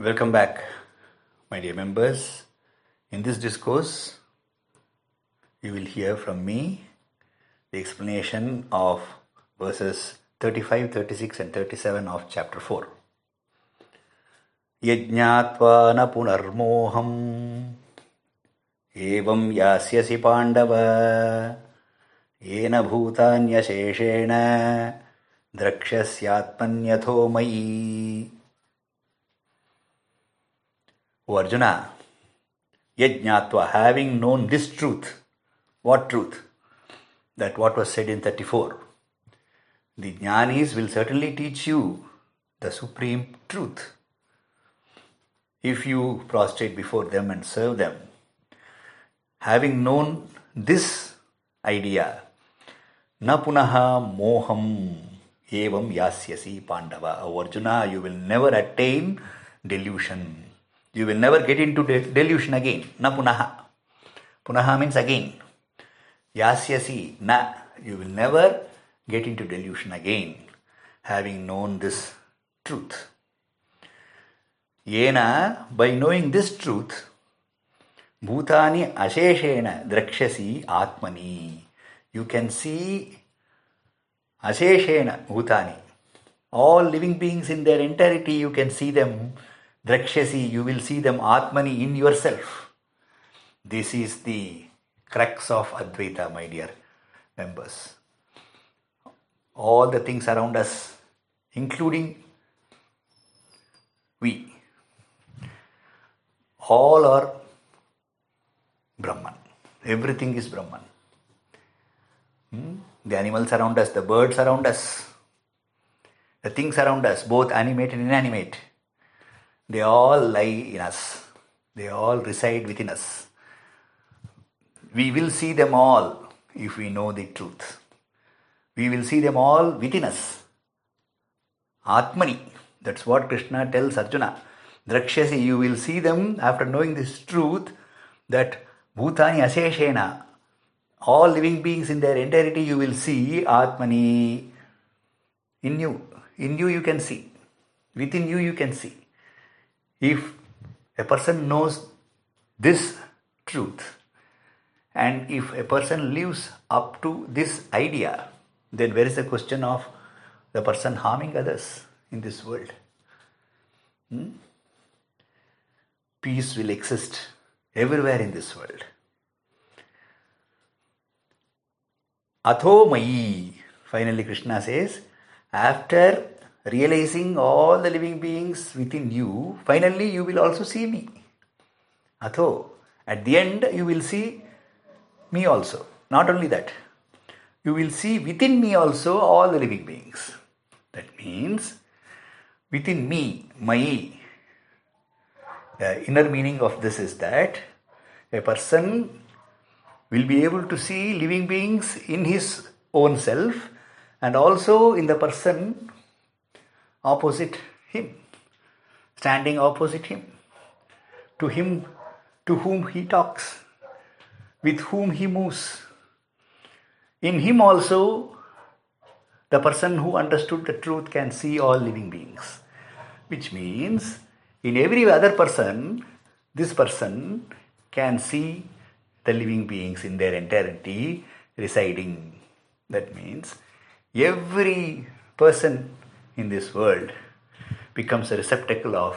Welcome back, my dear members. In this discourse, you will hear from me the explanation of verses 35, 36, and 37 of chapter 4. यज्ञात्वा न पुनर्मोहम् एवं यास्यसि पाण्डव येन भूतान्यशेषेण द्रक्ष्यस्यात्मन्यथो मयि O Arjuna, Yajnatva, having known this truth, what truth? That what was said in 34. The Jnanis will certainly teach you the supreme truth. If you prostrate before them and serve them, having known this idea, na punaha moham evam yasyasi pandava. O you will never attain delusion you will never get into delusion again. Na punaha. Punaha means again. Yasyasi, na. You will never get into delusion again, having known this truth. Yena, by knowing this truth, Bhutani Asheshena Drakshasi Atmani. You can see Asheshena Bhutani. All living beings in their entirety, you can see them Drakshasi, you will see them Atmani in yourself. This is the crux of Advaita, my dear members. All the things around us, including we, all are Brahman. Everything is Brahman. Hmm? The animals around us, the birds around us, the things around us, both animate and inanimate they all lie in us, they all reside within us. We will see them all if we know the truth. We will see them all within us. Atmani, that's what Krishna tells Arjuna. Drakshasi, you will see them after knowing this truth that Bhutani Aseshena, all living beings in their entirety, you will see Atmani in you. In you, you can see. Within you, you can see. If a person knows this truth and if a person lives up to this idea, then where is the question of the person harming others in this world? Hmm? Peace will exist everywhere in this world. Atho finally Krishna says, after realizing all the living beings within you, finally you will also see me. Atho, at the end you will see me also. Not only that, you will see within me also all the living beings. That means within me, my the inner meaning of this is that a person will be able to see living beings in his own self and also in the person opposite him, standing opposite him, to him to whom he talks, with whom he moves. In him also, the person who understood the truth can see all living beings, which means in every other person, this person can see the living beings in their entirety residing. That means every person in this world becomes a receptacle of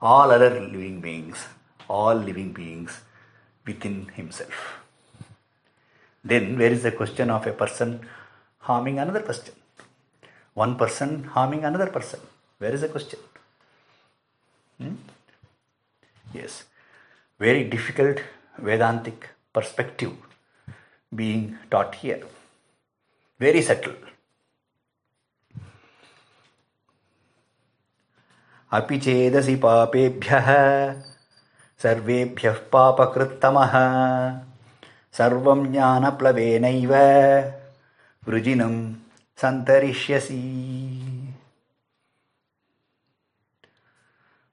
all other living beings, all living beings within himself. Then, where is the question of a person harming another person? One person harming another person. Where is the question? Hmm? Yes, very difficult Vedantic perspective being taught here. Very subtle. अपि चेदसि पापेभ्यः, सर्वेभ्यः पापकृत्तमः। सर्वं ज्ञानप्लवेनैव, वृजिनं सन्तरिष्यसि।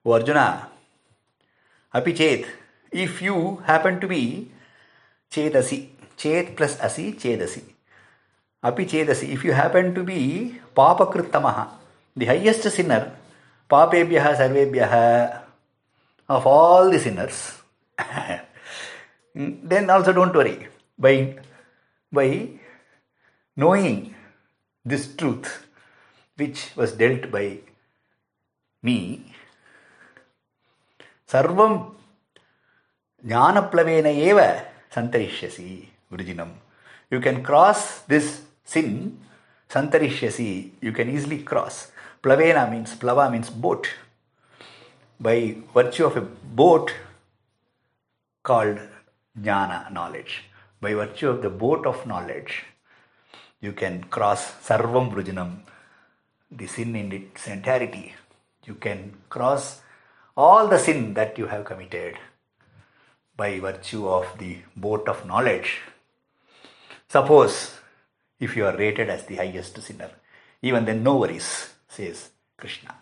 ओ अर्जुन, अपि चेत् if you happen to be चेदसि, चेत् plus असि, चेदसि। अपि चेदसि if you happen to be पापकृत्तमः the highest sinner पापेभ्य सर्वे of all the sinners then also don't worry by by knowing this truth which was dealt by me सर्व ज्ञानप्लवेन एव सन्तरिष्यसि वृजिनम् you can cross this sin सन्तरिष्यसि you can easily cross Plavena means, plava means boat. By virtue of a boat called jnana, knowledge. By virtue of the boat of knowledge, you can cross sarvam vrujinam, the sin in its entirety. You can cross all the sin that you have committed by virtue of the boat of knowledge. Suppose if you are rated as the highest sinner, even then no worries, says Krishna.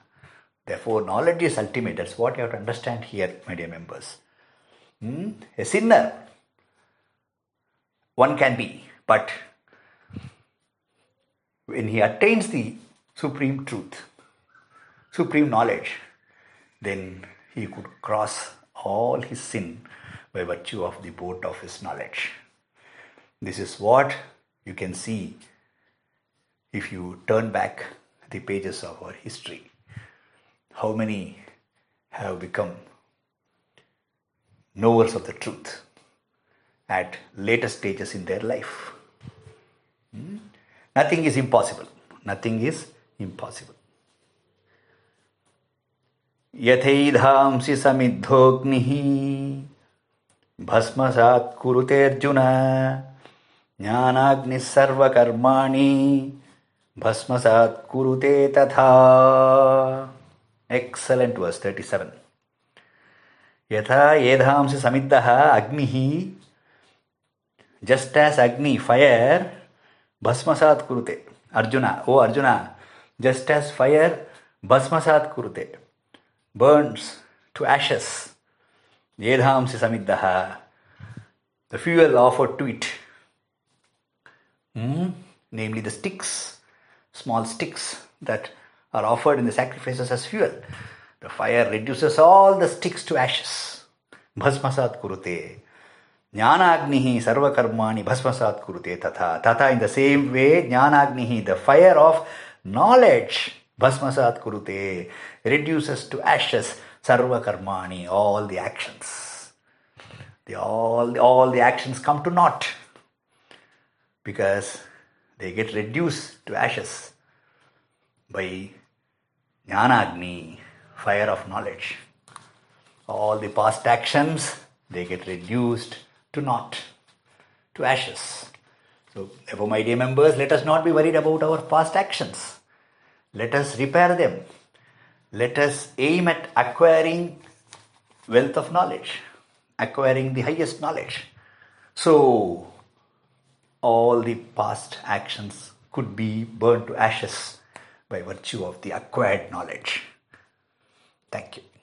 Therefore, knowledge is ultimate. That's what you have to understand here, my dear members. Hmm? A sinner, one can be, but when he attains the supreme truth, supreme knowledge, then he could cross all his sin by virtue of the boat of his knowledge. This is what you can see if you turn back the pages of our history. How many have become knowers of the truth at later stages in their life? Hmm? Nothing is impossible. Nothing is impossible. यथैधांसि समिद्धोऽग्निः भस्मसात् कुरुते अर्जुन ज्ञानाग्निः सर्वकर्माणि भस्मसात् कुरुते तथा। Excellent verse thirty seven यथा एधांसि समिद्धः अग्निः जस्ट् एस् अग्नि फयर् भस्मसात् कुरुते। अर्जुन ओ अर्जुन जस्ट् एस् फयर् भस्मसात् कुरुते। To ashes. Yedhamsi samiddaha, the fuel offered to it, mm, namely the sticks, small sticks that are offered in the sacrifices as fuel. The fire reduces all the sticks to ashes. Bhasmasat kurute. Jnanagnihi sarvakarmani bhasmasat kurute tatha. Tatha in the same way, Jnanagnihi, the fire of knowledge, bhasmasat kurute reduces to ashes sarva karmani, all the actions. The, all, all the actions come to naught because they get reduced to ashes by jnanagni, fire of knowledge. All the past actions, they get reduced to naught, to ashes. So, therefore, my dear members, let us not be worried about our past actions. Let us repair them let us aim at acquiring wealth of knowledge, acquiring the highest knowledge. So, all the past actions could be burned to ashes by virtue of the acquired knowledge. Thank you.